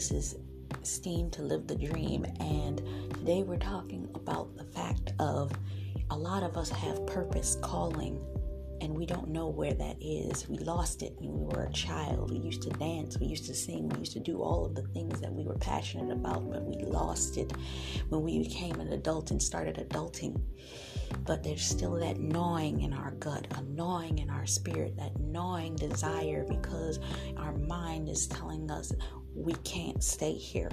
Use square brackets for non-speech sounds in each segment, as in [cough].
This is Steam to Live the Dream, and today we're talking about the fact of a lot of us have purpose, calling, and we don't know where that is. We lost it when we were a child. We used to dance, we used to sing, we used to do all of the things that we were passionate about, but we lost it when we became an adult and started adulting. But there's still that gnawing in our gut, a gnawing in our spirit, that gnawing desire because our mind is telling us we can't stay here,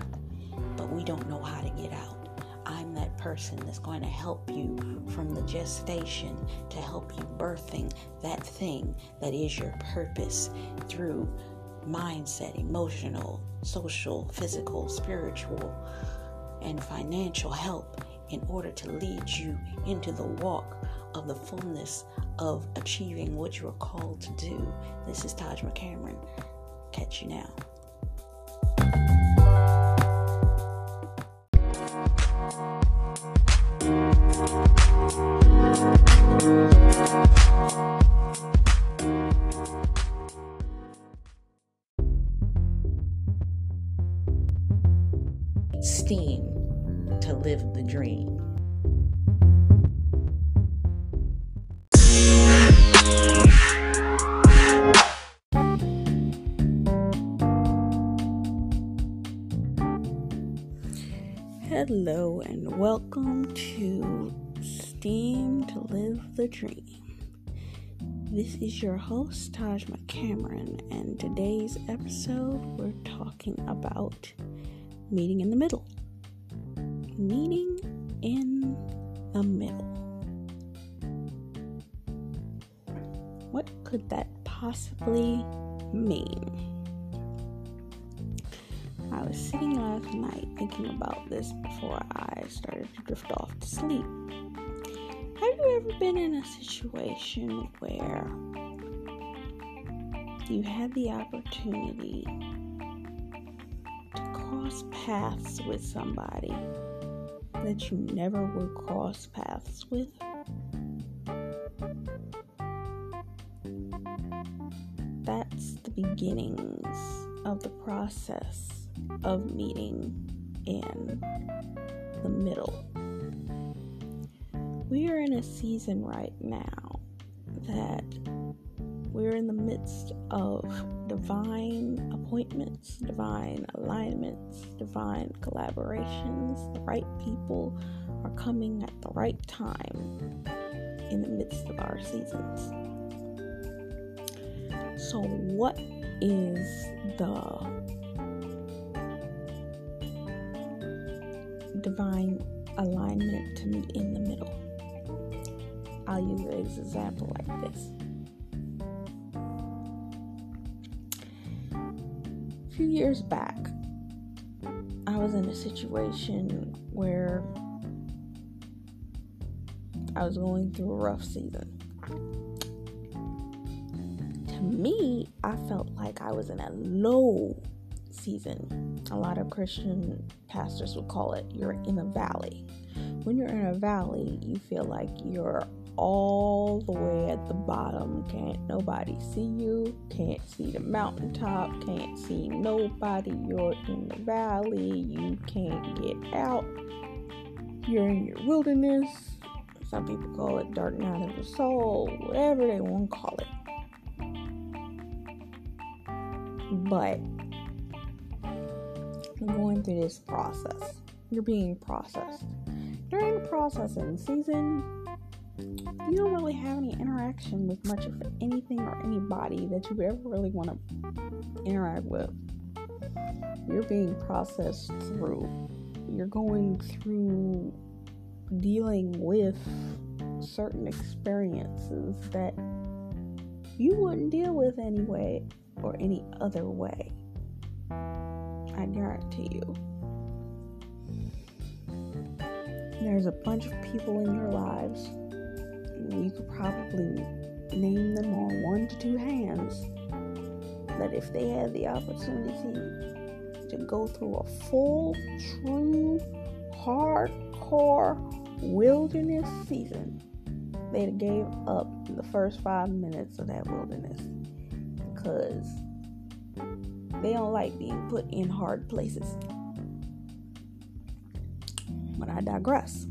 but we don't know how to get out. I'm that person that's going to help you from the gestation to help you birthing that thing that is your purpose through mindset, emotional, social, physical, spiritual, and financial help in order to lead you into the walk of the fullness of achieving what you are called to do. This is Taj McCameron. Catch you now. Steam to live the dream. Hello and welcome to Steam to Live the Dream. This is your host, Taj McCameron, and today's episode we're talking about meeting in the middle. Meeting in the middle. What could that possibly mean? I was sitting last night thinking about this before I started to drift off to sleep. Have you ever been in a situation where you had the opportunity to cross paths with somebody that you never would cross paths with? That's the beginnings of the process of meeting in the middle. We are in a season right now that we're in the midst of divine appointments, divine alignments, divine collaborations. The right people are coming at the right time in the midst of our seasons. So, what is the divine alignment to meet in the middle. I'll use an example like this. A few years back, I was in a situation where I was going through a rough season. To me, I felt like I was in a low season. A lot of Christian pastors would call it you're in a valley. When you're in a valley, you feel like you're all the way at the bottom. Can't nobody see you, can't see the mountaintop, can't see nobody. You're in the valley, you can't get out. You're in your wilderness. Some people call it dark night of the soul, whatever they want to call it. But you're going through this process. You're being processed. During the processing season, you don't really have any interaction with much of anything or anybody that you ever really want to interact with. You're being processed through. You're going through dealing with certain experiences that you wouldn't deal with anyway or any other way. I guarantee you. There's a bunch of people in your lives. You could probably name them on one to two hands that if they had the opportunity to go through a full, true, hardcore wilderness season, they'd gave up in the first five minutes of that wilderness because They don't like being put in hard places. But I digress.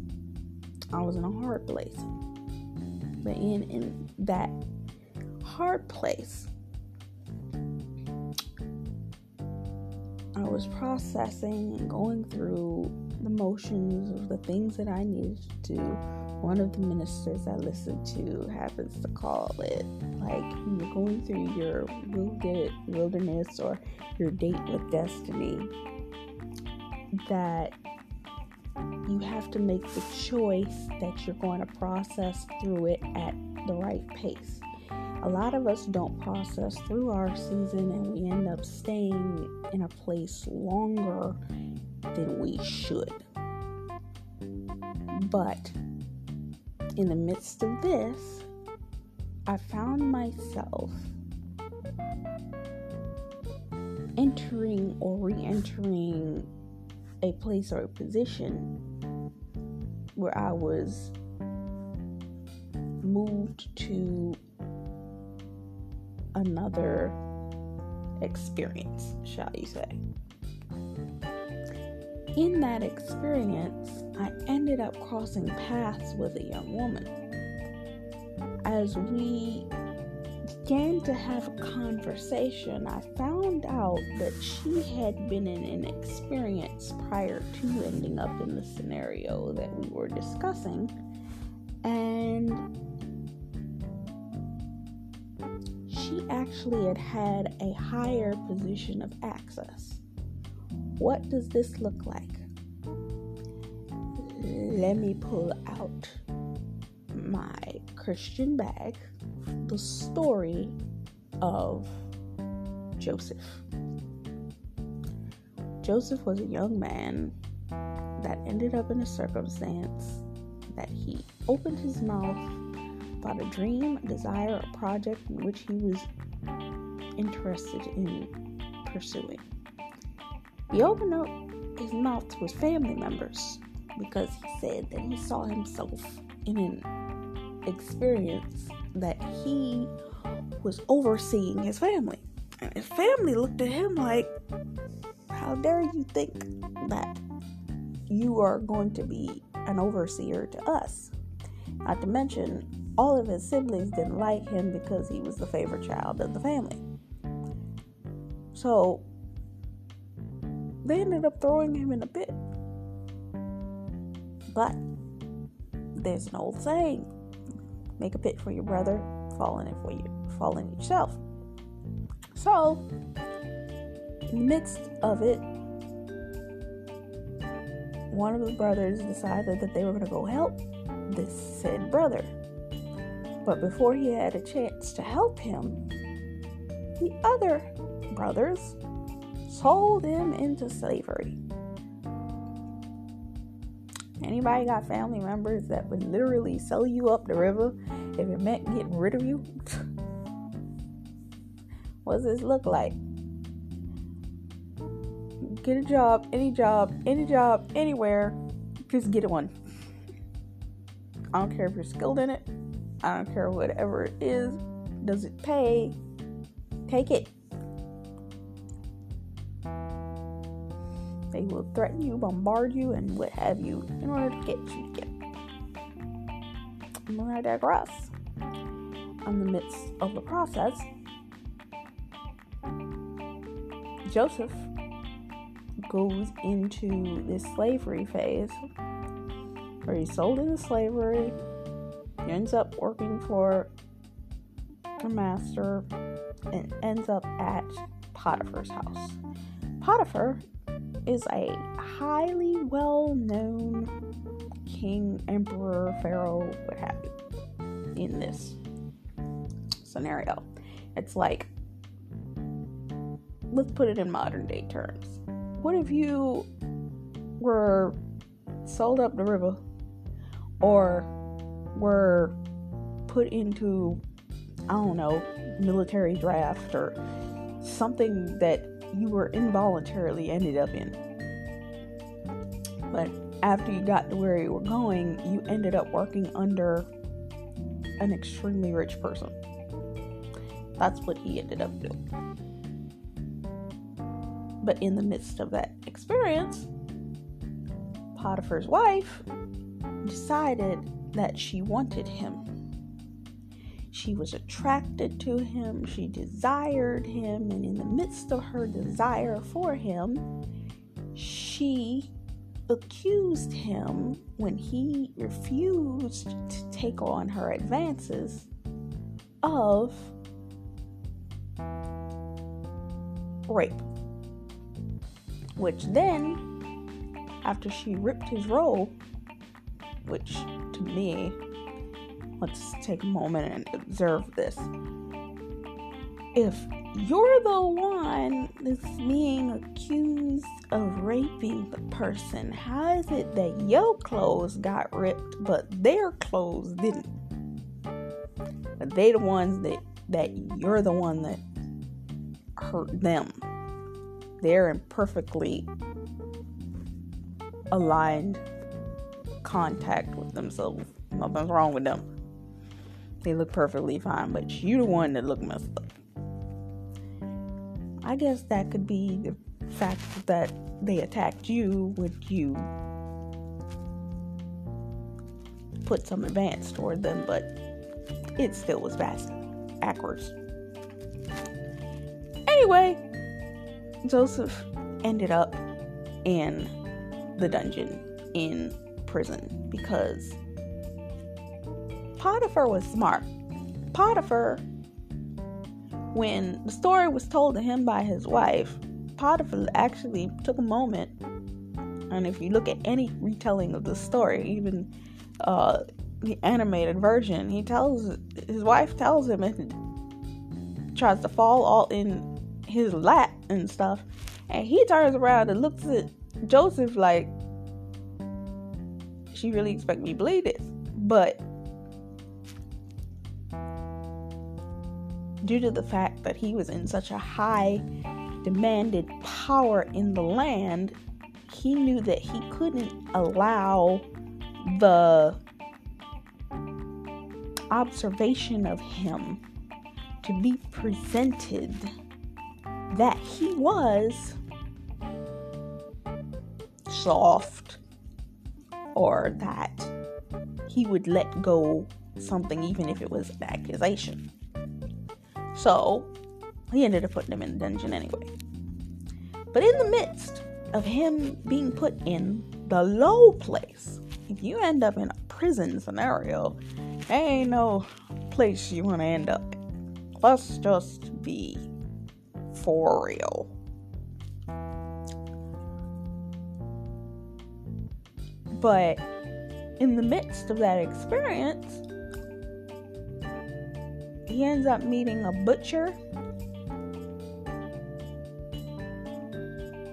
I was in a hard place. But in in that hard place, I was processing and going through the motions of the things that I needed to do. One of the ministers I listen to happens to call it like you're going through your wilderness or your date with destiny, that you have to make the choice that you're going to process through it at the right pace. A lot of us don't process through our season and we end up staying in a place longer than we should. But in the midst of this, I found myself entering or re entering a place or a position where I was moved to another experience, shall you say. In that experience, I ended up crossing paths with a young woman. As we began to have a conversation, I found out that she had been in an experience prior to ending up in the scenario that we were discussing. And she actually had had a higher position of access. What does this look like? Let me pull out my Christian bag the story of Joseph. Joseph was a young man that ended up in a circumstance that he opened his mouth about a dream, a desire, a project in which he was interested in pursuing. He opened up his mouth to his family members because he said that he saw himself in an experience that he was overseeing his family. And his family looked at him like, How dare you think that you are going to be an overseer to us? Not to mention, all of his siblings didn't like him because he was the favorite child of the family. So they ended up throwing him in a pit. But there's an old saying make a pit for your brother, fall in it for you, fall in yourself. So, in the midst of it, one of the brothers decided that they were going to go help this said brother. But before he had a chance to help him, the other brothers sold him into slavery. Anybody got family members that would literally sell you up the river if it meant getting rid of you? [laughs] what does this look like? Get a job, any job, any job, anywhere. Just get one. I don't care if you're skilled in it. I don't care whatever it is. Does it pay? Take it. Will threaten you, bombard you, and what have you in order to get you to get. And when I digress. In the midst of the process, Joseph goes into this slavery phase where he's sold into slavery, he ends up working for a master, and ends up at Potiphar's house. Potiphar is a highly well known king, emperor, pharaoh, what have you, in this scenario. It's like, let's put it in modern day terms. What if you were sold up the river or were put into, I don't know, military draft or something that you were involuntarily ended up in. But after you got to where you were going, you ended up working under an extremely rich person. That's what he ended up doing. But in the midst of that experience, Potiphar's wife decided that she wanted him. She was attracted to him, she desired him, and in the midst of her desire for him, she accused him when he refused to take on her advances of rape. Which then, after she ripped his robe, which to me, let's take a moment and observe this. If you're the one that's being accused of raping the person, how is it that your clothes got ripped but their clothes didn't? they the ones that that you're the one that hurt them. They're in perfectly aligned contact with themselves. Nothing's wrong with them. They look perfectly fine, but you the one that look messed up. I guess that could be the fact that they attacked you when you put some advance toward them, but it still was fast backwards. Anyway, Joseph ended up in the dungeon in prison because Potiphar was smart. Potiphar, when the story was told to him by his wife, Potiphar actually took a moment. And if you look at any retelling of the story, even uh, the animated version, he tells his wife tells him and tries to fall all in his lap and stuff, and he turns around and looks at Joseph like, "She really expect me to believe this?" But due to the fact that he was in such a high demanded power in the land, he knew that he couldn't allow the observation of him to be presented that he was soft or that he would let go something even if it was an accusation. So he ended up putting him in the dungeon anyway. But in the midst of him being put in the low place, if you end up in a prison scenario, ain't no place you want to end up. Let's just be for real. But in the midst of that experience, he ends up meeting a butcher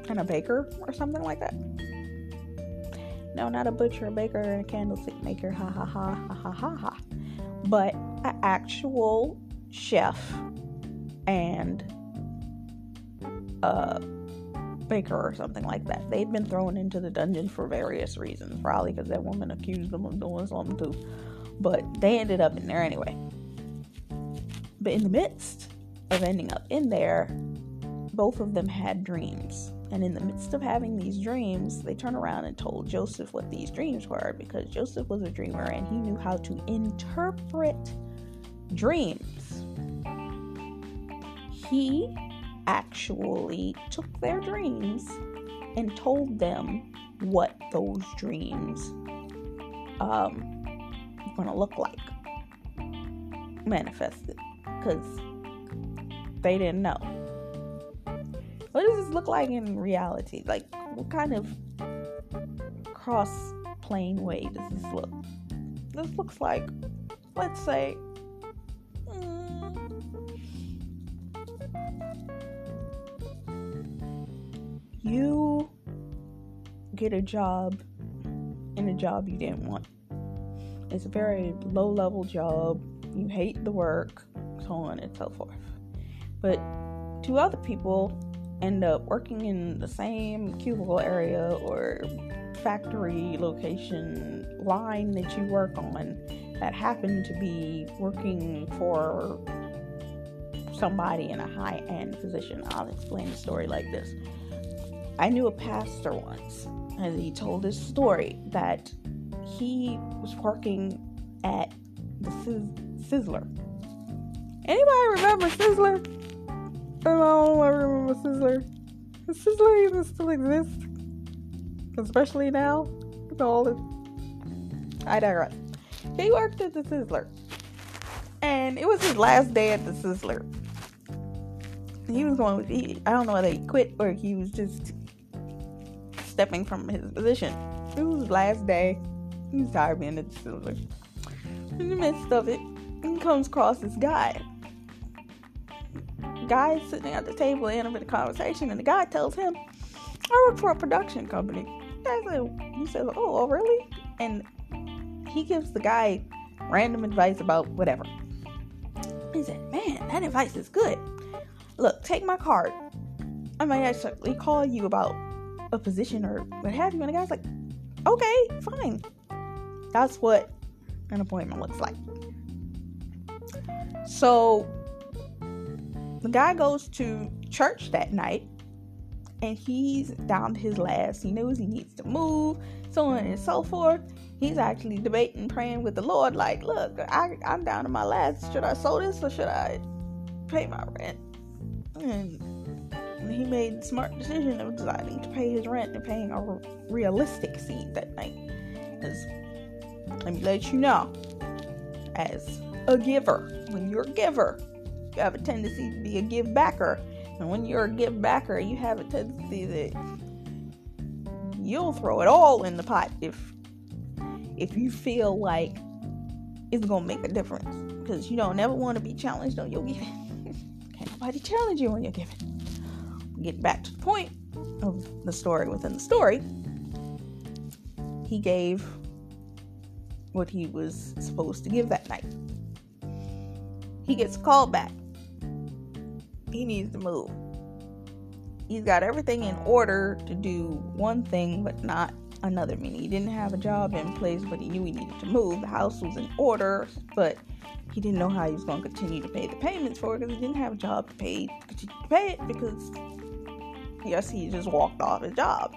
and a baker or something like that. No, not a butcher, a baker, and a candlestick maker. Ha ha ha ha ha ha ha. But an actual chef and a baker or something like that. They'd been thrown into the dungeon for various reasons, probably because that woman accused them of doing something too. But they ended up in there anyway. But in the midst of ending up in there, both of them had dreams. And in the midst of having these dreams, they turned around and told Joseph what these dreams were because Joseph was a dreamer and he knew how to interpret dreams. He actually took their dreams and told them what those dreams um, going to look like manifested because they didn't know what does this look like in reality? Like, what kind of cross plane way does this look? This looks like, let's say, mm, you get a job in a job you didn't want. It's a very low level job. You hate the work, so on and so forth. But to other people, end up working in the same cubicle area or factory location line that you work on that happen to be working for somebody in a high end position. I'll explain the story like this. I knew a pastor once, and he told this story that he was working at the Sizzler. Anybody remember Sizzler? I remember Sizzler. Does Sizzler even still exist? Especially now with all the. I digress. He worked at the Sizzler, and it was his last day at the Sizzler. He was going. He, I don't know whether he quit or he was just stepping from his position. It was his last day. He was tired being at the Sizzler. In the midst of it, he comes across this guy. Guy sitting at the table, in a conversation, and the guy tells him, "I work for a production company." He says, "Oh, oh, really?" And he gives the guy random advice about whatever. He said, "Man, that advice is good. Look, take my card. I might actually call you about a position or what have you." And the guy's like, "Okay, fine." That's what an appointment looks like. So the guy goes to church that night and he's down to his last. He knows he needs to move, so on and so forth. He's actually debating, praying with the Lord, like, look, I, I'm down to my last. Should I sow this or should I pay my rent? And he made the smart decision of deciding to pay his rent and paying a realistic seed that night. Because let me let you know, as a giver, when you're a giver, have a tendency to be a give backer. And when you're a give backer, you have a tendency that you'll throw it all in the pot if if you feel like it's gonna make a difference. Because you don't never want to be challenged on your giving. [laughs] Can't nobody challenge you on your giving. Get back to the point of the story within the story. He gave what he was supposed to give that night. He gets called back. He needs to move. He's got everything in order to do one thing, but not another. Meaning, he didn't have a job in place, but he knew he needed to move. The house was in order, but he didn't know how he was going to continue to pay the payments for it because he didn't have a job to pay to pay it because yes, he just walked off his job.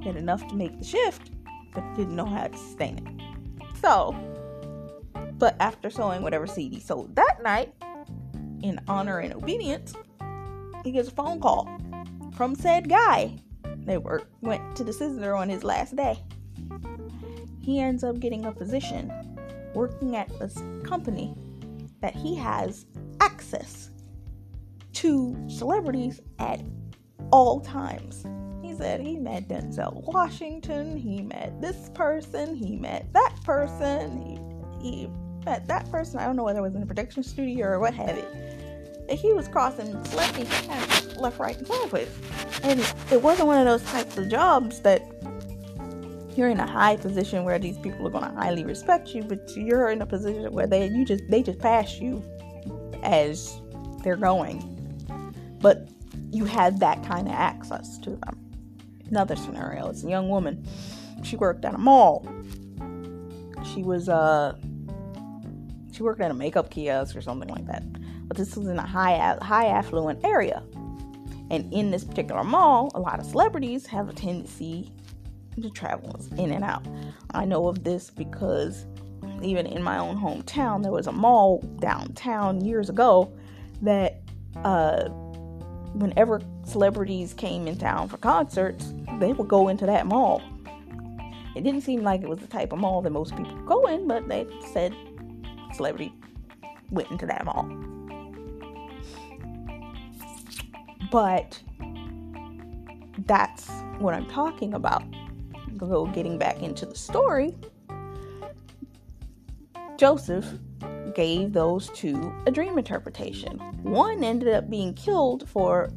He had enough to make the shift, but didn't know how to sustain it. So, but after sowing whatever seed he sowed that night, in honor and obedience, he gets a phone call from said guy that went to the Sizzler on his last day. He ends up getting a position working at this company that he has access to celebrities at all times He said he met Denzel Washington, he met this person, he met that person, he, he met that person. I don't know whether it was in a production studio or what have it. He was crossing celebrities left, right, and sideways. And it wasn't one of those types of jobs that you're in a high position where these people are going to highly respect you, but you're in a position where they you just they just pass you as they're going. But you had that kind of access to them another scenario. It's a young woman. She worked at a mall. She was uh she worked at a makeup kiosk or something like that. But this was in a high high affluent area. And in this particular mall, a lot of celebrities have a tendency to travel in and out. I know of this because even in my own hometown, there was a mall downtown years ago that uh, whenever celebrities came in town for concerts, they would go into that mall. It didn't seem like it was the type of mall that most people go in, but they said celebrity went into that mall. But that's what I'm talking about. Go getting back into the story. Joseph gave those two a dream interpretation. One ended up being killed for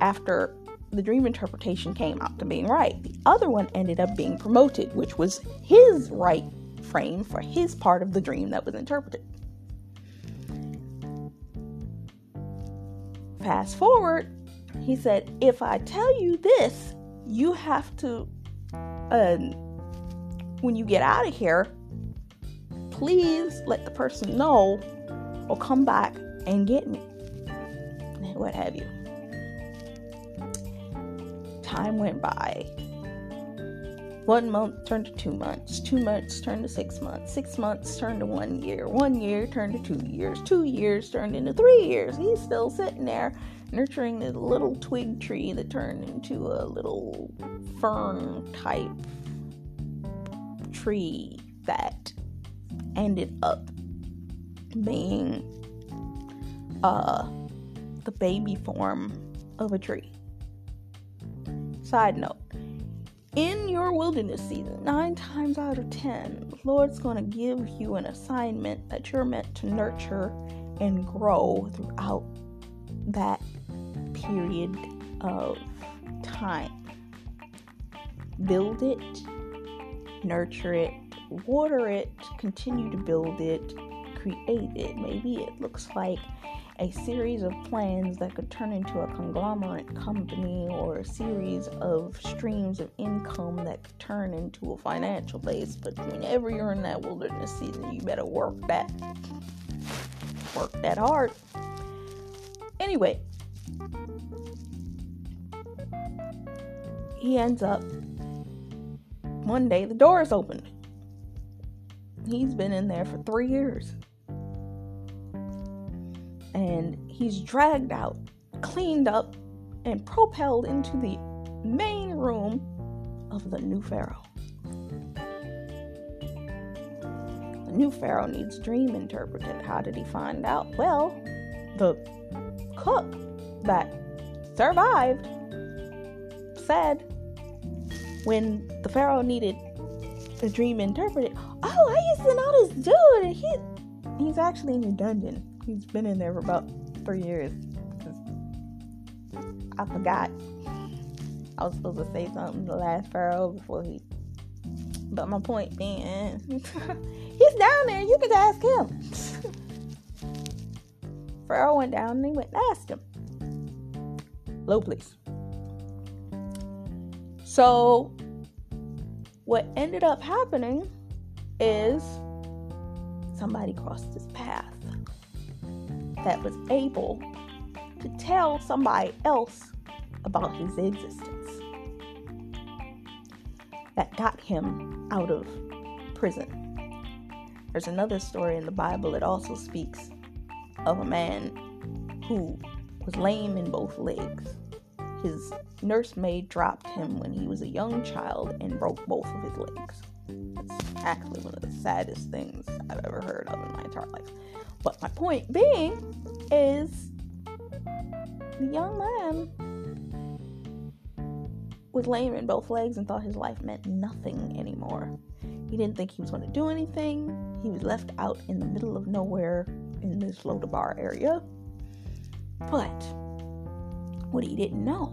after the dream interpretation came out to being right. The other one ended up being promoted, which was his right frame for his part of the dream that was interpreted. Fast forward, he said, If I tell you this, you have to, uh, when you get out of here, please let the person know or come back and get me. What have you. time went by. One month turned to two months, two months turned to six months, six months turned to one year, one year turned to two years, two years turned into three years. He's still sitting there nurturing this little twig tree that turned into a little fern type tree that ended up being uh, the baby form of a tree. Side note wilderness season, nine times out of ten, the Lord's going to give you an assignment that you're meant to nurture and grow throughout that period of time. Build it, nurture it, water it, continue to build it, create it. Maybe it looks like a series of plans that could turn into a conglomerate company or a series of streams of income that could turn into a financial base. But whenever you're in that wilderness season, you better work that work that hard. Anyway, he ends up one day the door is opened. He's been in there for three years and he's dragged out, cleaned up, and propelled into the main room of the new Pharaoh. The new Pharaoh needs dream interpreted. How did he find out? Well, the cook that survived said when the Pharaoh needed a dream interpreted, oh, I used to know this dude, and he he's actually in your dungeon. He's been in there for about three years. I forgot. I was supposed to say something the last pharaoh before he. But my point being, [laughs] he's down there. You can ask him. [laughs] pharaoh went down and he went and asked him. Low, please. So, what ended up happening is somebody crossed his path that was able to tell somebody else about his existence. That got him out of prison. There's another story in the Bible that also speaks of a man who was lame in both legs. His nursemaid dropped him when he was a young child and broke both of his legs. It's actually one of the saddest things I've ever heard of in my entire life. But my point being is the young man was lame in both legs and thought his life meant nothing anymore. He didn't think he was going to do anything. He was left out in the middle of nowhere in this Lodabar area. But what he didn't know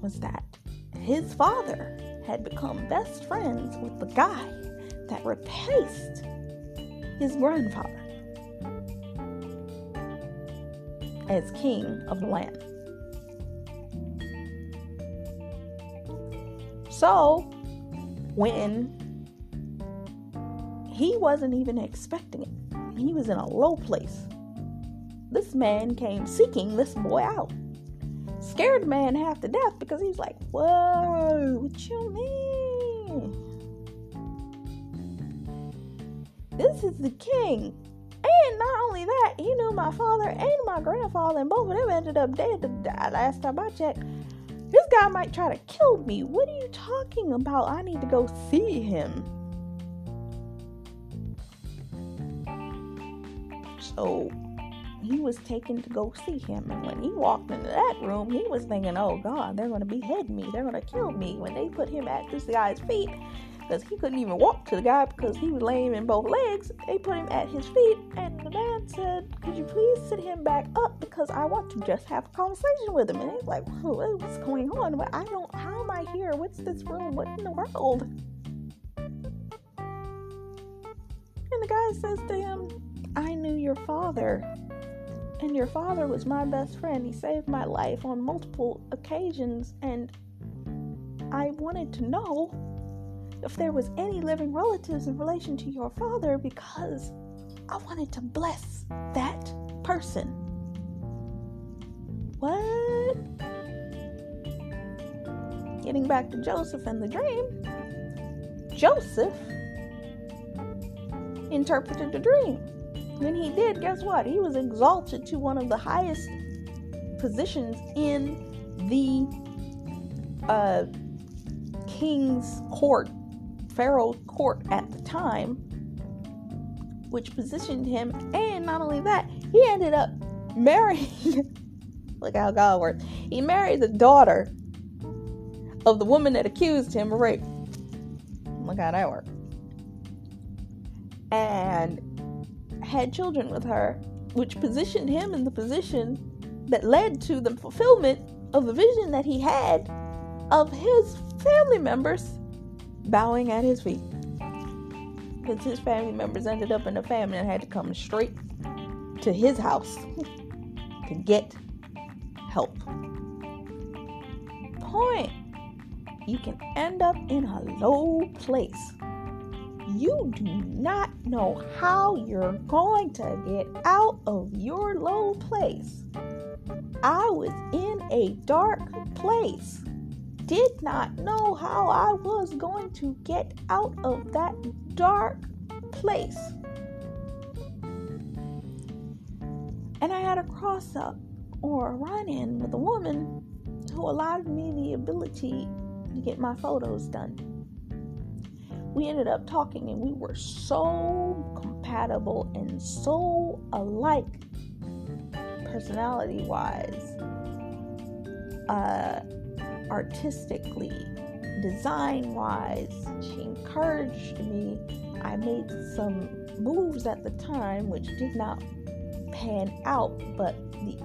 was that his father had become best friends with the guy that replaced his grandfather. As king of the land. So, when he wasn't even expecting it, he was in a low place. This man came seeking this boy out. Scared the man half to death because he's like, Whoa, what you mean? This is the king and not only that, he knew my father and my grandfather, and both of them ended up dead the last time I checked. This guy might try to kill me. What are you talking about? I need to go see him. So he was taken to go see him. And when he walked into that room, he was thinking, oh God, they're going to behead me. They're going to kill me. When they put him at this guy's feet, because he couldn't even walk to the guy because he was lame in both legs. They put him at his feet, and the man said, Could you please sit him back up because I want to just have a conversation with him? And he's like, What's going on? I don't, how am I here? What's this room? What in the world? And the guy says to him, I knew your father. And your father was my best friend. He saved my life on multiple occasions. And I wanted to know if there was any living relatives in relation to your father because I wanted to bless that person. What? getting back to Joseph and the dream, Joseph interpreted the dream. When he did, guess what? He was exalted to one of the highest positions in the uh, king's court, Pharaoh's court at the time, which positioned him. And not only that, he ended up marrying. [laughs] look how God works. He married the daughter of the woman that accused him of rape. Look how that worked. And had children with her, which positioned him in the position that led to the fulfillment of the vision that he had of his family members bowing at his feet. Because his family members ended up in a famine and had to come straight to his house to get help. Point. You can end up in a low place. You do not know how you're going to get out of your low place. I was in a dark place. Did not know how I was going to get out of that dark place. And I had a cross up or a run in with a woman who allowed me the ability to get my photos done. We ended up talking and we were so compatible and so alike personality wise, uh, artistically, design wise. She encouraged me. I made some moves at the time which did not pan out, but the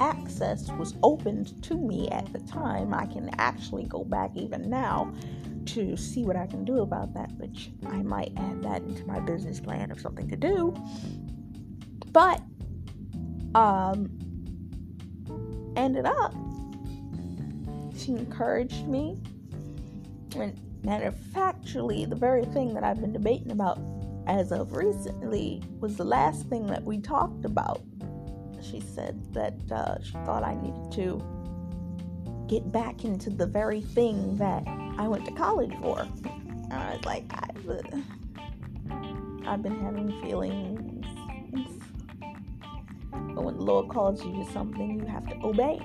access was opened to me at the time. I can actually go back even now to see what I can do about that, which I might add that into my business plan of something to do. But um, ended up, she encouraged me. And matter of factually, the very thing that I've been debating about as of recently was the last thing that we talked about. She said that uh, she thought I needed to get back into the very thing that I went to college for. And I was like, I've, uh, I've been having feelings but when the Lord calls you to something, you have to obey.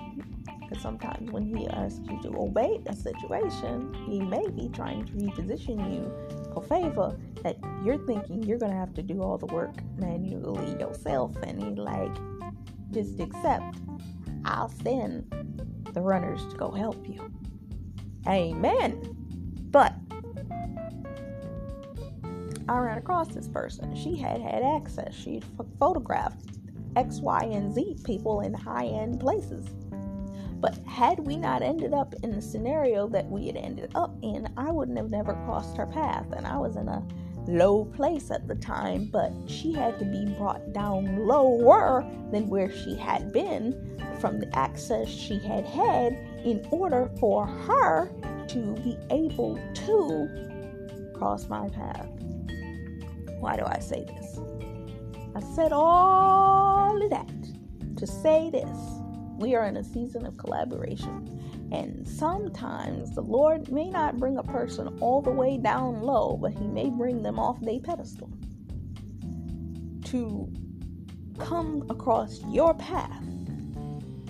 Because sometimes when He asks you to obey a situation, He may be trying to reposition you for favor that you're thinking you're to have to do all the work manually yourself. And He's like, just accept. I'll send the runners to go help you. Amen. But I ran across this person. She had had access. She'd photographed X, Y, and Z people in high end places. But had we not ended up in the scenario that we had ended up in, I wouldn't have never crossed her path. And I was in a low place at the time, but she had to be brought down lower than where she had been from the access she had had in order for her to be able to cross my path. Why do I say this? I said all of that to say this. We are in a season of collaboration. And sometimes the Lord may not bring a person all the way down low, but He may bring them off their pedestal to come across your path,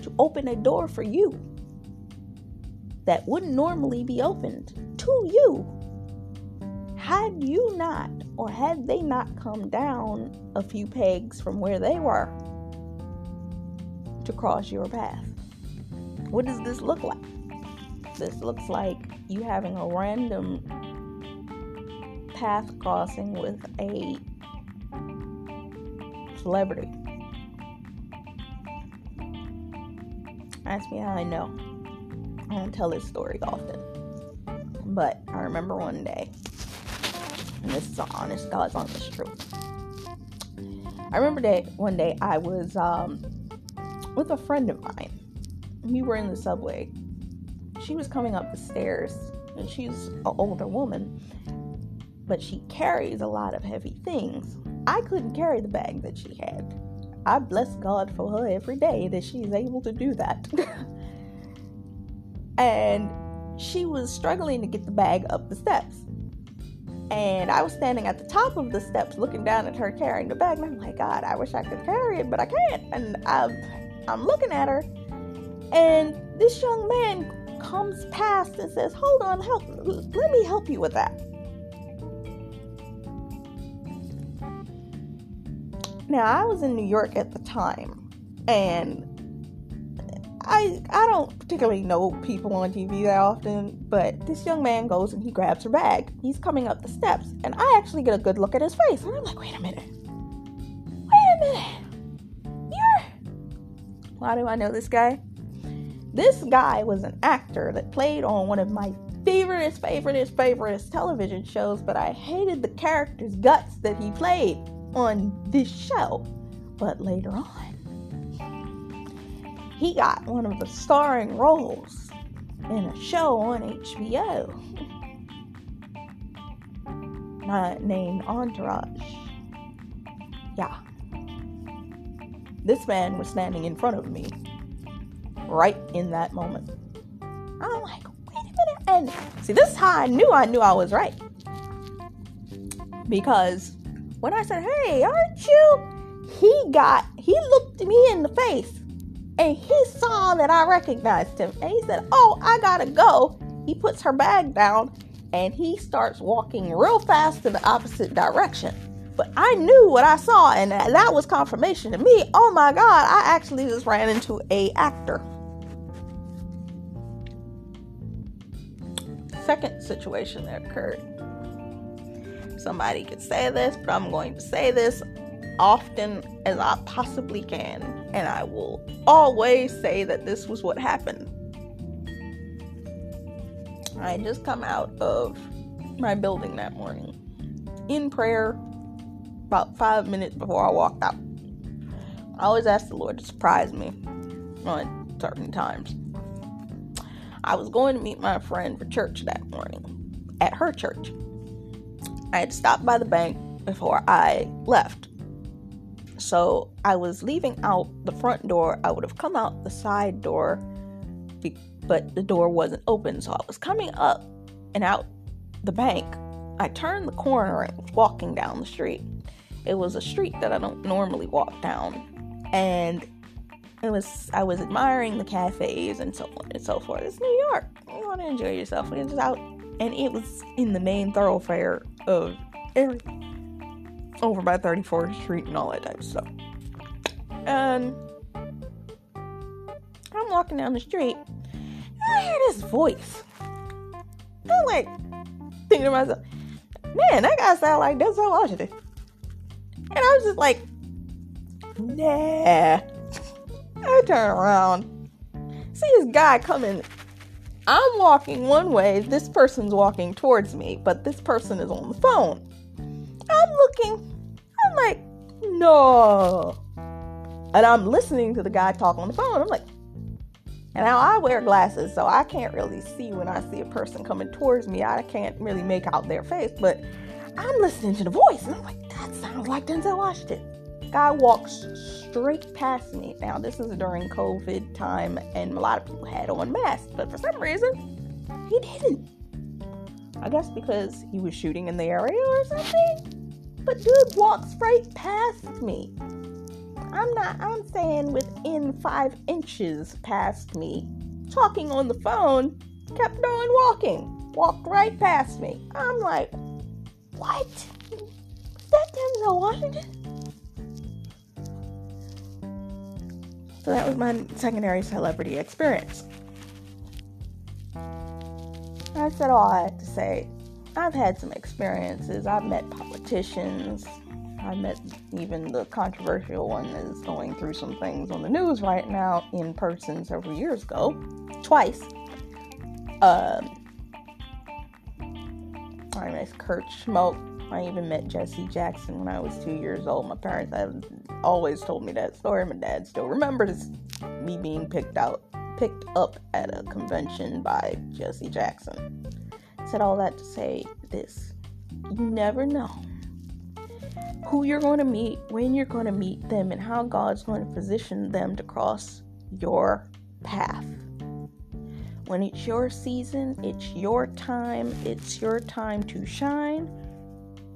to open a door for you that wouldn't normally be opened to you had you not, or had they not come down a few pegs from where they were to cross your path? What does this look like? This looks like you having a random path crossing with a celebrity. Ask me how I know. I don't tell this story often. But I remember one day and this is an honest God's honest truth. I remember that one day I was um, with a friend of mine. We were in the subway. She was coming up the stairs, and she's an older woman, but she carries a lot of heavy things. I couldn't carry the bag that she had. I bless God for her every day that she's able to do that. [laughs] and she was struggling to get the bag up the steps. And I was standing at the top of the steps looking down at her carrying the bag. And I'm like, God, I wish I could carry it, but I can't. And I'm, I'm looking at her. And this young man comes past and says, Hold on, help, let me help you with that. Now, I was in New York at the time, and I I don't particularly know people on TV that often, but this young man goes and he grabs her bag. He's coming up the steps, and I actually get a good look at his face, and I'm like, wait a minute, wait a minute. Why do I know this guy? This guy was an actor that played on one of my favoriteest, favoriteest, favoriteest television shows, but I hated the character's guts that he played on this show. But later on, he got one of the starring roles in a show on HBO uh, [laughs] named Entourage. Yeah. This man was standing in front of me right in that moment. I'm like, wait a minute. And see, this is how I knew I knew I was right. Because when I said, hey, aren't you? He got, he looked me in the face and he saw that I recognized him and he said, Oh, I gotta go. He puts her bag down and he starts walking real fast in the opposite direction. But I knew what I saw, and that was confirmation to me. Oh my God, I actually just ran into a actor. Second situation that occurred. Somebody could say this, but I'm going to say this often as I possibly can, and I will always say that this was what happened. I had just come out of my building that morning in prayer about five minutes before I walked out. I always ask the Lord to surprise me on certain times. I was going to meet my friend for church that morning at her church. I had stopped by the bank before I left so I was leaving out the front door. I would have come out the side door, but the door wasn't open. So I was coming up and out the bank. I turned the corner and was walking down the street. It was a street that I don't normally walk down. And it was I was admiring the cafes and so on and so forth. It's New York. You want to enjoy yourself. It was out and it was in the main thoroughfare of area over by 34th Street and all that type of stuff. And I'm walking down the street, and I hear this voice. I'm like thinking to myself, man, that guy sound like Denzel Washington. And I was just like, nah. I turn around, see this guy coming. I'm walking one way, this person's walking towards me, but this person is on the phone. I'm looking, I'm like, no. And I'm listening to the guy talk on the phone. I'm like, and now I wear glasses, so I can't really see when I see a person coming towards me. I can't really make out their face, but I'm listening to the voice, and I'm like, that sounds like Denzel Washington. Guy walks straight past me. Now, this is during COVID time, and a lot of people had on masks, but for some reason, he didn't. I guess because he was shooting in the area or something. But dude walks right past me. I'm not, I'm saying within five inches past me. Talking on the phone, kept on walking. Walked right past me. I'm like, what? That Denzel Washington? So that was my secondary celebrity experience. That's all I had to say I've had some experiences. I've met politicians. I met even the controversial one that is going through some things on the news right now in person several years ago, twice. Um, I met Kurt Schmoke. I even met Jesse Jackson when I was two years old. My parents have always told me that story. My dad still remembers me being picked out, picked up at a convention by Jesse Jackson said all that to say this you never know who you're going to meet, when you're going to meet them, and how God's going to position them to cross your path. When it's your season, it's your time, it's your time to shine,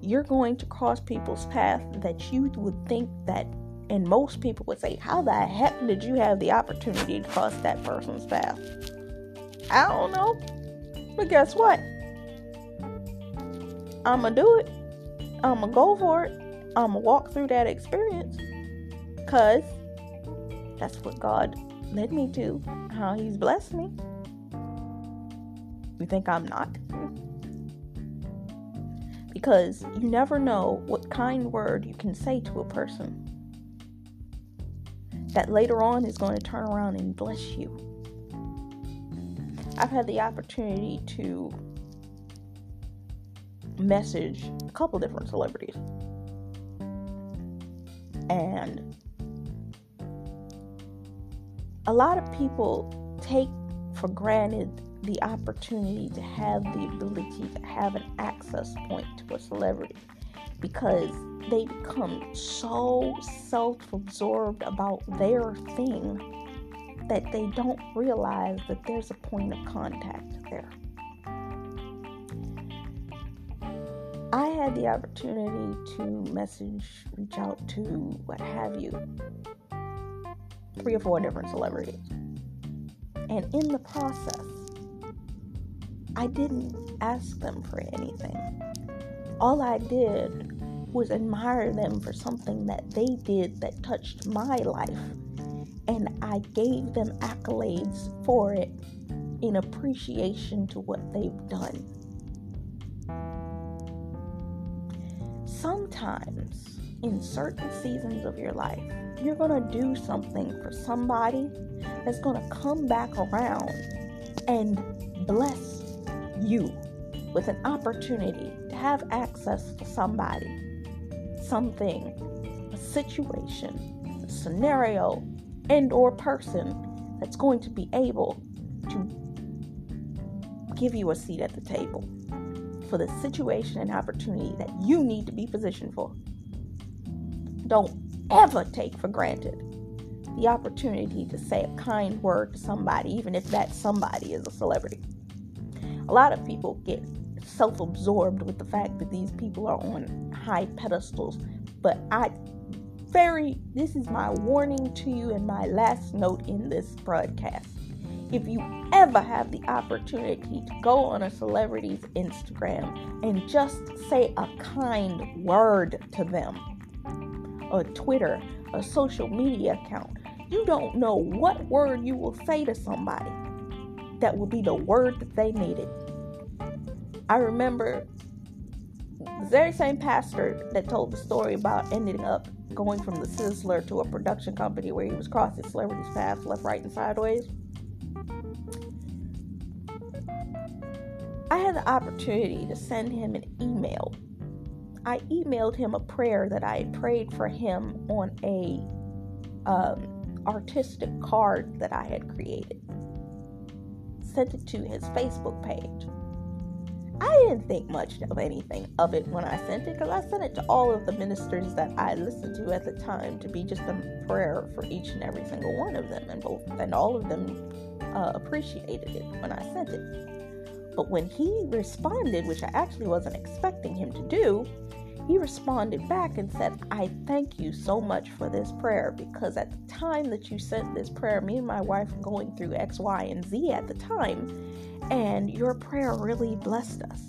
you're going to cross people's path that you would think that and most people would say, How the heck did you have the opportunity to cross that person's path? I don't know. But guess what? I'm going to do it. I'm going to go for it. I'm going to walk through that experience. Because that's what God led me to, how He's blessed me. You think I'm not? Because you never know what kind word you can say to a person that later on is going to turn around and bless you. I've had the opportunity to message a couple different celebrities. And a lot of people take for granted the opportunity to have the ability to have an access point to a celebrity because they become so self absorbed about their thing that they don't realize that there's a point of contact there. I had the opportunity to message, reach out to what have you, three or four different celebrities. And in the process, I didn't ask them for anything. All I did was admire them for something that they did that touched my life. And I gave them accolades for it in appreciation to what they've done. Sometimes, in certain seasons of your life, you're going to do something for somebody that's going to come back around and bless you with an opportunity to have access to somebody something, a situation, a scenario, and or person that's going to be able to give you a seat at the table for the situation and opportunity that you need to be positioned for. Don't ever take for granted the opportunity to say a kind word to somebody, even if that somebody is a celebrity. A lot of people get self absorbed with the fact that these people are on high pedestals. But I very, this is my warning to you and my last note in this broadcast. If you ever have the opportunity to go on a celebrity's Instagram and just say a kind word to them, a Twitter, a social media account, you don't know what word you will say to somebody that would be the word that they needed. I remember the very same pastor that told the story about ending up going from the Sizzler to a production company where he was crossing celebrities' paths left, right, and sideways. I had the opportunity to send him an email. I emailed him a prayer that I had prayed for him on a um, artistic card that I had created. Sent it to his Facebook page. I didn't think much of anything of it when I sent it because I sent it to all of the ministers that I listened to at the time to be just a prayer for each and every single one of them, and both and all of them uh, appreciated it when I sent it. But when he responded, which I actually wasn't expecting him to do, he responded back and said, I thank you so much for this prayer because at the time that you sent this prayer, me and my wife were going through X, Y, and Z at the time and your prayer really blessed us.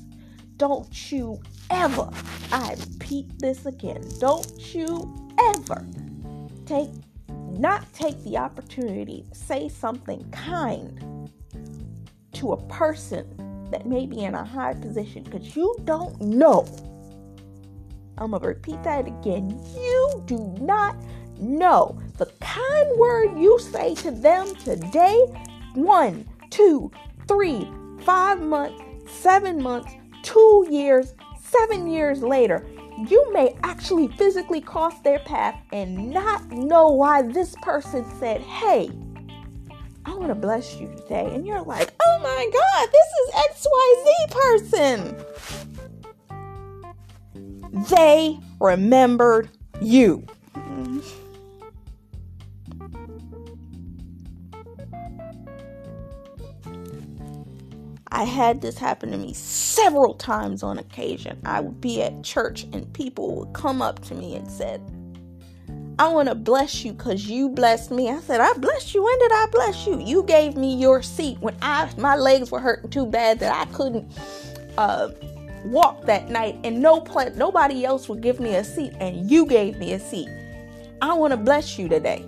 Don't you ever, I repeat this again, don't you ever take not take the opportunity to say something kind to a person that may be in a high position because you don't know. I'm going to repeat that again. You do not know the kind word you say to them today. One, two, three, five months, seven months, two years, seven years later, you may actually physically cross their path and not know why this person said, Hey, I want to bless you today. And you're like, Oh my God, this is XYZ person. They remembered you. I had this happen to me several times on occasion. I would be at church and people would come up to me and said, I want to bless you because you blessed me. I said, I blessed you. When did I bless you? You gave me your seat when I my legs were hurting too bad that I couldn't uh, walk that night, and no pla- nobody else would give me a seat, and you gave me a seat. I want to bless you today.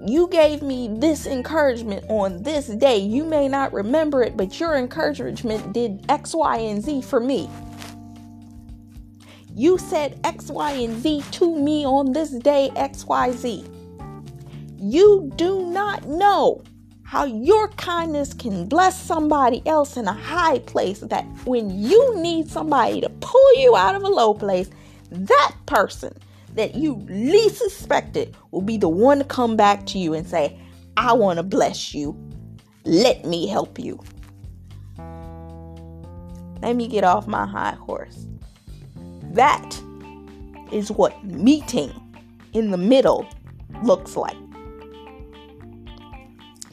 You gave me this encouragement on this day. You may not remember it, but your encouragement did X, Y, and Z for me. You said X, Y, and Z to me on this day, X, Y, Z. You do not know how your kindness can bless somebody else in a high place that when you need somebody to pull you out of a low place, that person that you least suspected will be the one to come back to you and say, I want to bless you. Let me help you. Let me get off my high horse. That is what meeting in the middle looks like.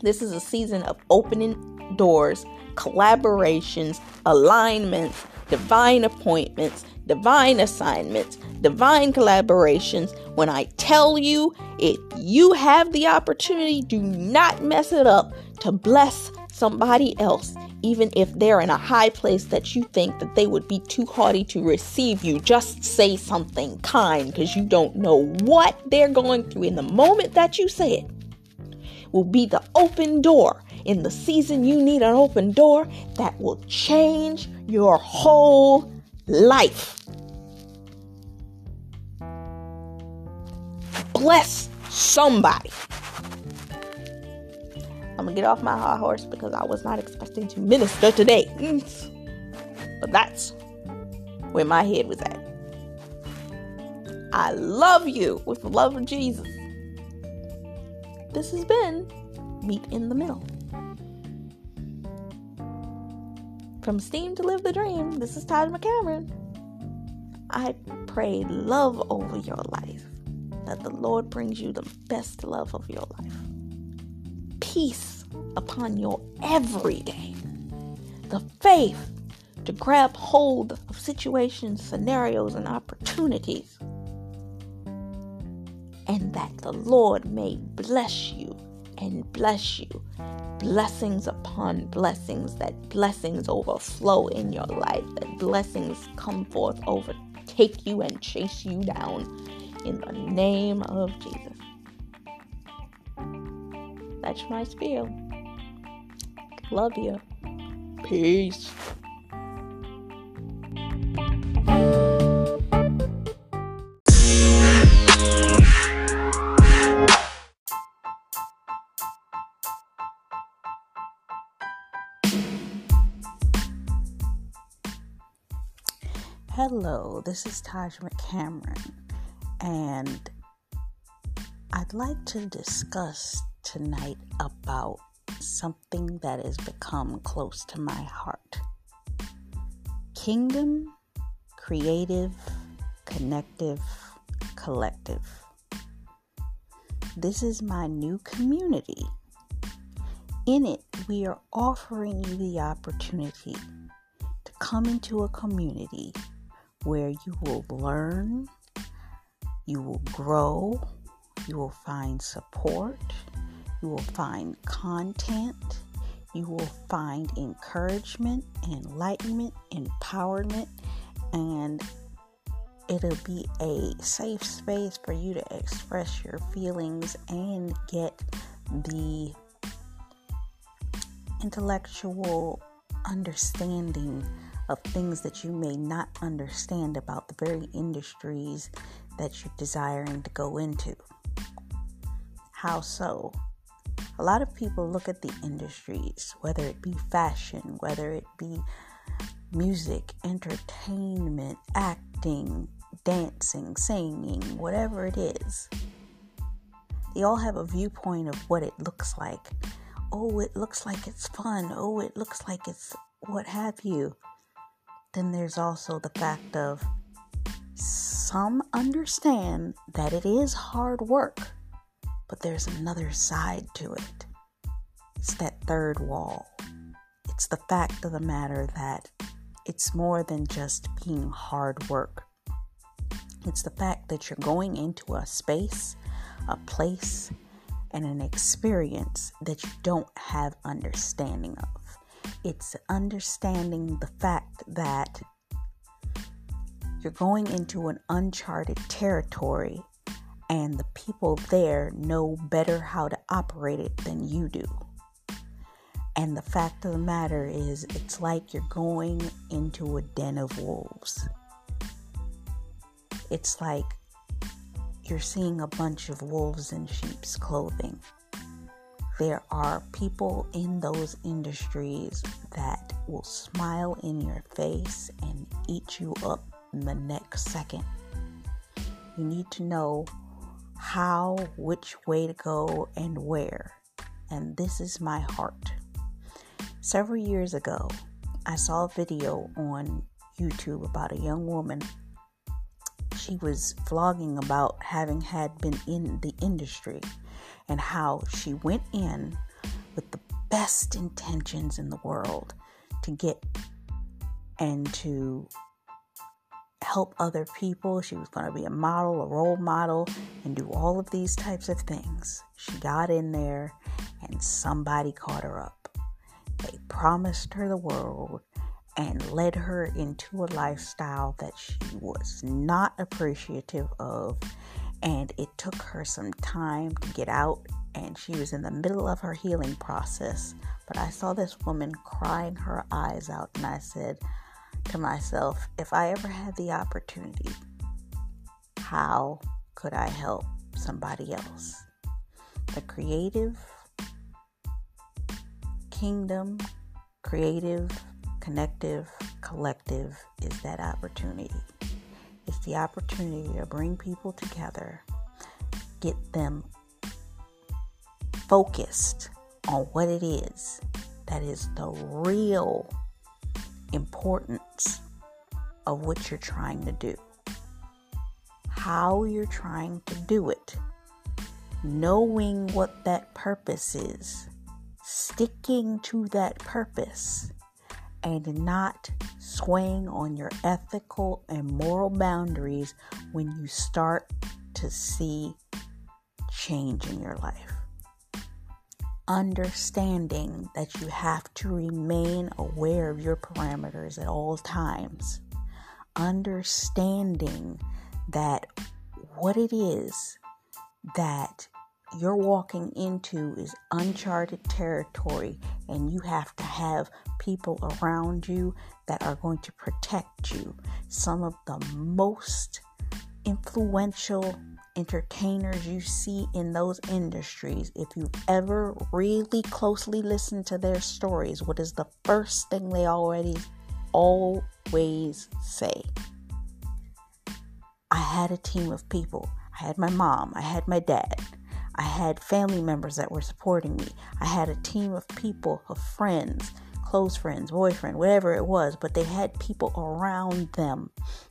This is a season of opening doors, collaborations, alignments, divine appointments, divine assignments, divine collaborations. When I tell you, if you have the opportunity, do not mess it up to bless somebody else even if they're in a high place that you think that they would be too haughty to receive you, just say something kind because you don't know what they're going through. In the moment that you say it, will be the open door. In the season you need an open door that will change your whole life. Bless somebody. I'm gonna get off my high horse because I was not expecting to minister today. Mm. But that's where my head was at. I love you with the love of Jesus. This has been Meet in the Middle. From Steam to Live the Dream, this is Todd McCameron. I pray love over your life, that the Lord brings you the best love of your life. Peace upon your everyday. The faith to grab hold of situations, scenarios, and opportunities. And that the Lord may bless you and bless you. Blessings upon blessings, that blessings overflow in your life, that blessings come forth, overtake you, and chase you down in the name of Jesus. That's my spiel. Love you. Peace. This is Taj McCameron, and I'd like to discuss tonight about something that has become close to my heart. Kingdom, creative, connective, collective. This is my new community. In it, we are offering you the opportunity to come into a community where you will learn, you will grow, you will find support, you will find content. You will find encouragement, enlightenment, empowerment, and it'll be a safe space for you to express your feelings and get the intellectual understanding of things that you may not understand about the very industries that you're desiring to go into. How so? a lot of people look at the industries, whether it be fashion, whether it be music, entertainment, acting, dancing, singing, whatever it is. They all have a viewpoint of what it looks like. Oh, it looks like it's fun. Oh, it looks like it's what have you. Then there's also the fact of some understand that it is hard work but there's another side to it. It's that third wall. It's the fact of the matter that it's more than just being hard work. It's the fact that you're going into a space, a place, and an experience that you don't have understanding of. It's understanding the fact that you're going into an uncharted territory and the people there know better how to operate it than you do. And the fact of the matter is, it's like you're going into a den of wolves. It's like you're seeing a bunch of wolves in sheep's clothing. There are people in those industries that will smile in your face and eat you up in the next second. You need to know how, which way to go, and where. And this is my heart. Several years ago, I saw a video on YouTube about a young woman. She was vlogging about having had been in the industry and how she went in with the best intentions in the world to get and to help other people. She was going to be a model, a role model, and do all of these types of things. She got in there and somebody caught her up. They promised her the world and led her into a lifestyle that she was not appreciative of. And it took her some time to get out, and she was in the middle of her healing process. But I saw this woman crying her eyes out, and I said, to myself, if I ever had the opportunity, how could I help somebody else? The creative kingdom, creative, connective, collective is that opportunity. It's the opportunity to bring people together, get them focused on what it is that is the real importance of what you're trying to do, how you're trying to do it, knowing what that purpose is, sticking to that purpose, and not swaying on your ethical and moral boundaries when you start to see change in your life. Understanding that you have to remain aware of your parameters at all times, understanding that what it is that you're walking into is uncharted territory, and you have to have people around you that are going to protect you. Some of the most influential entertainers you see in those industries, if you've ever really closely listened to their stories, what is the first thing they already always say? I had a team of people. I had my mom, I had my dad, I had family members that were supporting me. I had a team of people, of friends, close friends, boyfriend, whatever it was, but they had people around them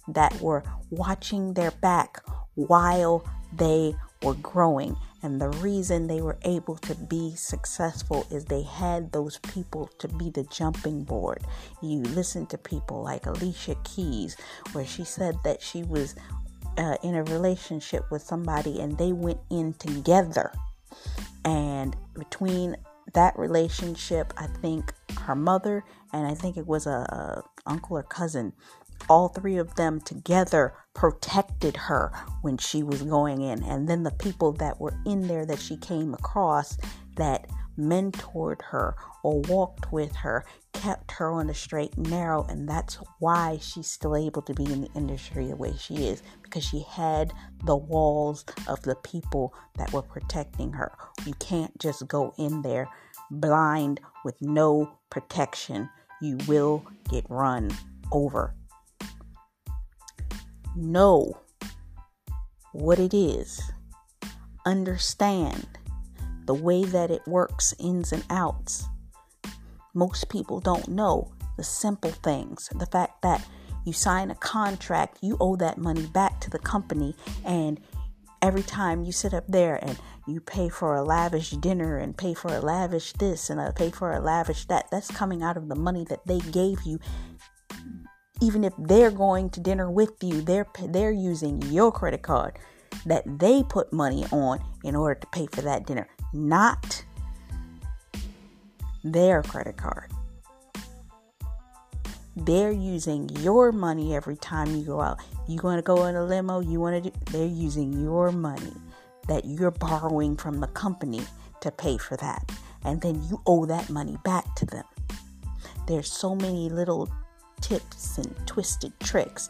that were watching their back while they were growing. And the reason they were able to be successful is they had those people to be the jumping board. You listen to people like Alicia Keys, where she said that she was uh, in a relationship with somebody and they went in together. And between that relationship, I think her mother and I think it was a, a uncle or cousin all three of them together protected her when she was going in. And then the people that were in there that she came across that mentored her or walked with her kept her on the straight and narrow. And that's why she's still able to be in the industry the way she is because she had the walls of the people that were protecting her. You can't just go in there blind with no protection. You will get run over know what it is, understand the way that it works, ins and outs. Most people don't know the simple things. The fact that you sign a contract, you owe that money back to the company, and every time you sit up there and you pay for a lavish dinner and pay for a lavish this and a pay for a lavish that. That's coming out of the money that they gave you. Even if they're going to dinner with you, they're they're using your credit card that they put money on in order to pay for that dinner, not their credit card. They're using your money every time you go out. You want to go in a limo, you want to do, they're using your money that you're borrowing from the company to pay for that. And then you owe that money back to them. There's so many little tips and twisted tricks.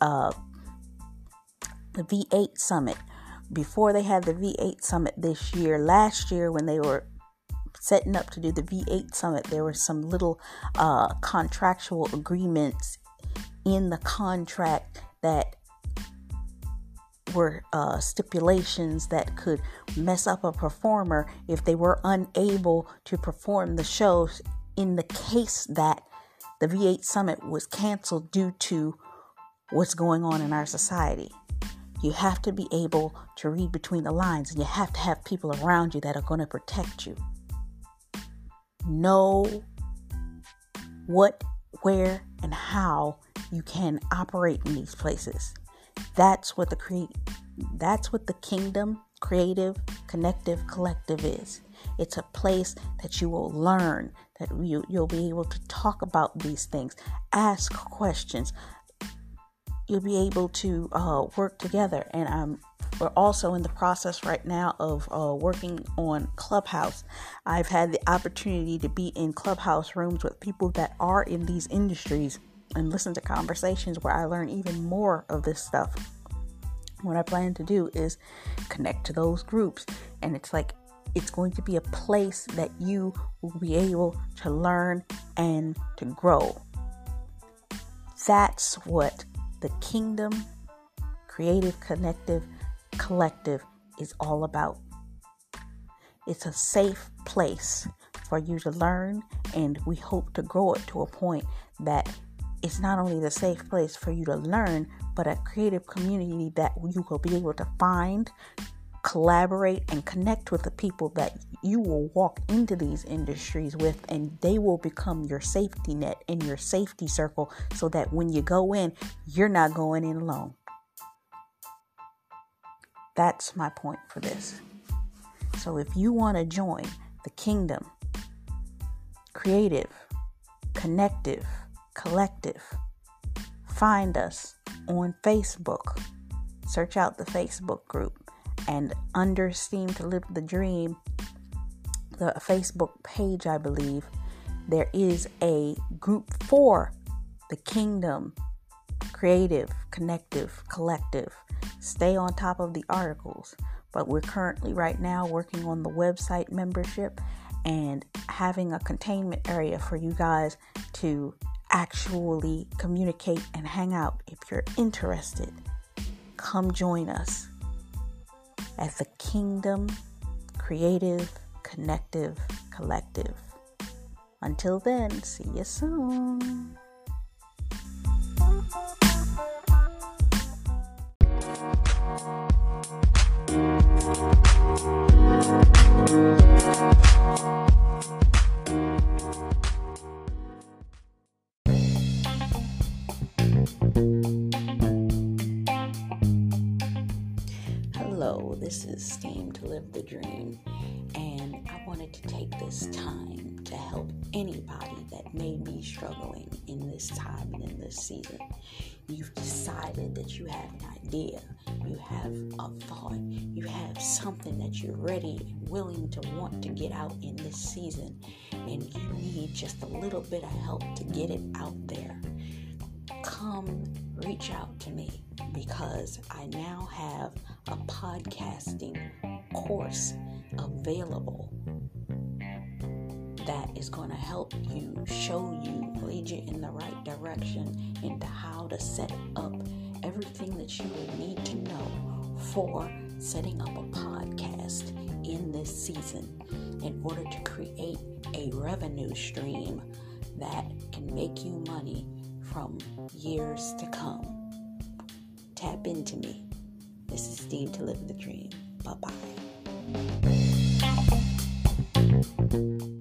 Uh, the V8 Summit, before they had the V8 Summit this year, last year when they were setting up to do the V8 Summit, there were some little uh, contractual agreements in the contract that were uh, stipulations that could mess up a performer if they were unable to perform the shows in the case that the V8 Summit was canceled due to what's going on in our society. You have to be able to read between the lines and you have to have people around you that are going to protect you. Know what, where, and how you can operate in these places. That's what the cre- that's what the kingdom creative connective collective is. It's a place that you will learn, that you, you'll be able to talk about these things, ask questions. You'll be able to uh, work together. And I'm we're also in the process right now of uh, working on Clubhouse. I've had the opportunity to be in Clubhouse rooms with people that are in these industries and listen to conversations where I learn even more of this stuff. What I plan to do is connect to those groups, and it's like it's going to be a place that you will be able to learn and to grow. That's what the Kingdom Creative Connective Collective is all about. It's a safe place for you to learn, and we hope to grow it to a point that it's not only the safe place for you to learn, but a creative community that you will be able to find, collaborate, and connect with the people that you will walk into these industries with, and they will become your safety net and your safety circle so that when you go in, you're not going in alone. That's my point for this. So if you want to join the kingdom, creative, connective, Collective. Find us on Facebook. Search out the Facebook group and under Steam to Live the Dream, the Facebook page, I believe, there is a group for the Kingdom Creative, Connective, Collective. Stay on top of the articles. But we're currently, right now, working on the website membership and having a containment area for you guys to actually communicate and hang out. If you're interested, come join us at the Kingdom Creative Connective Collective. Until then, see you soon. Hello, this is Steam to Live the Dream, and I wanted to take this time to help anybody that may be struggling in this time and in this season. You've decided that you have an idea, you have a thought, you have something that you're ready and willing to want to get out in this season, and you need just a little bit of help to get it out there. Come reach out to me because I now have a podcasting course available that is going to help you, show you, lead you in the right direction into how to set up everything that you will need to know for setting up a podcast in this season in order to create a revenue stream that can make you money from years to come. Tap into me. This is Steam to Live the Dream. Bye. bye.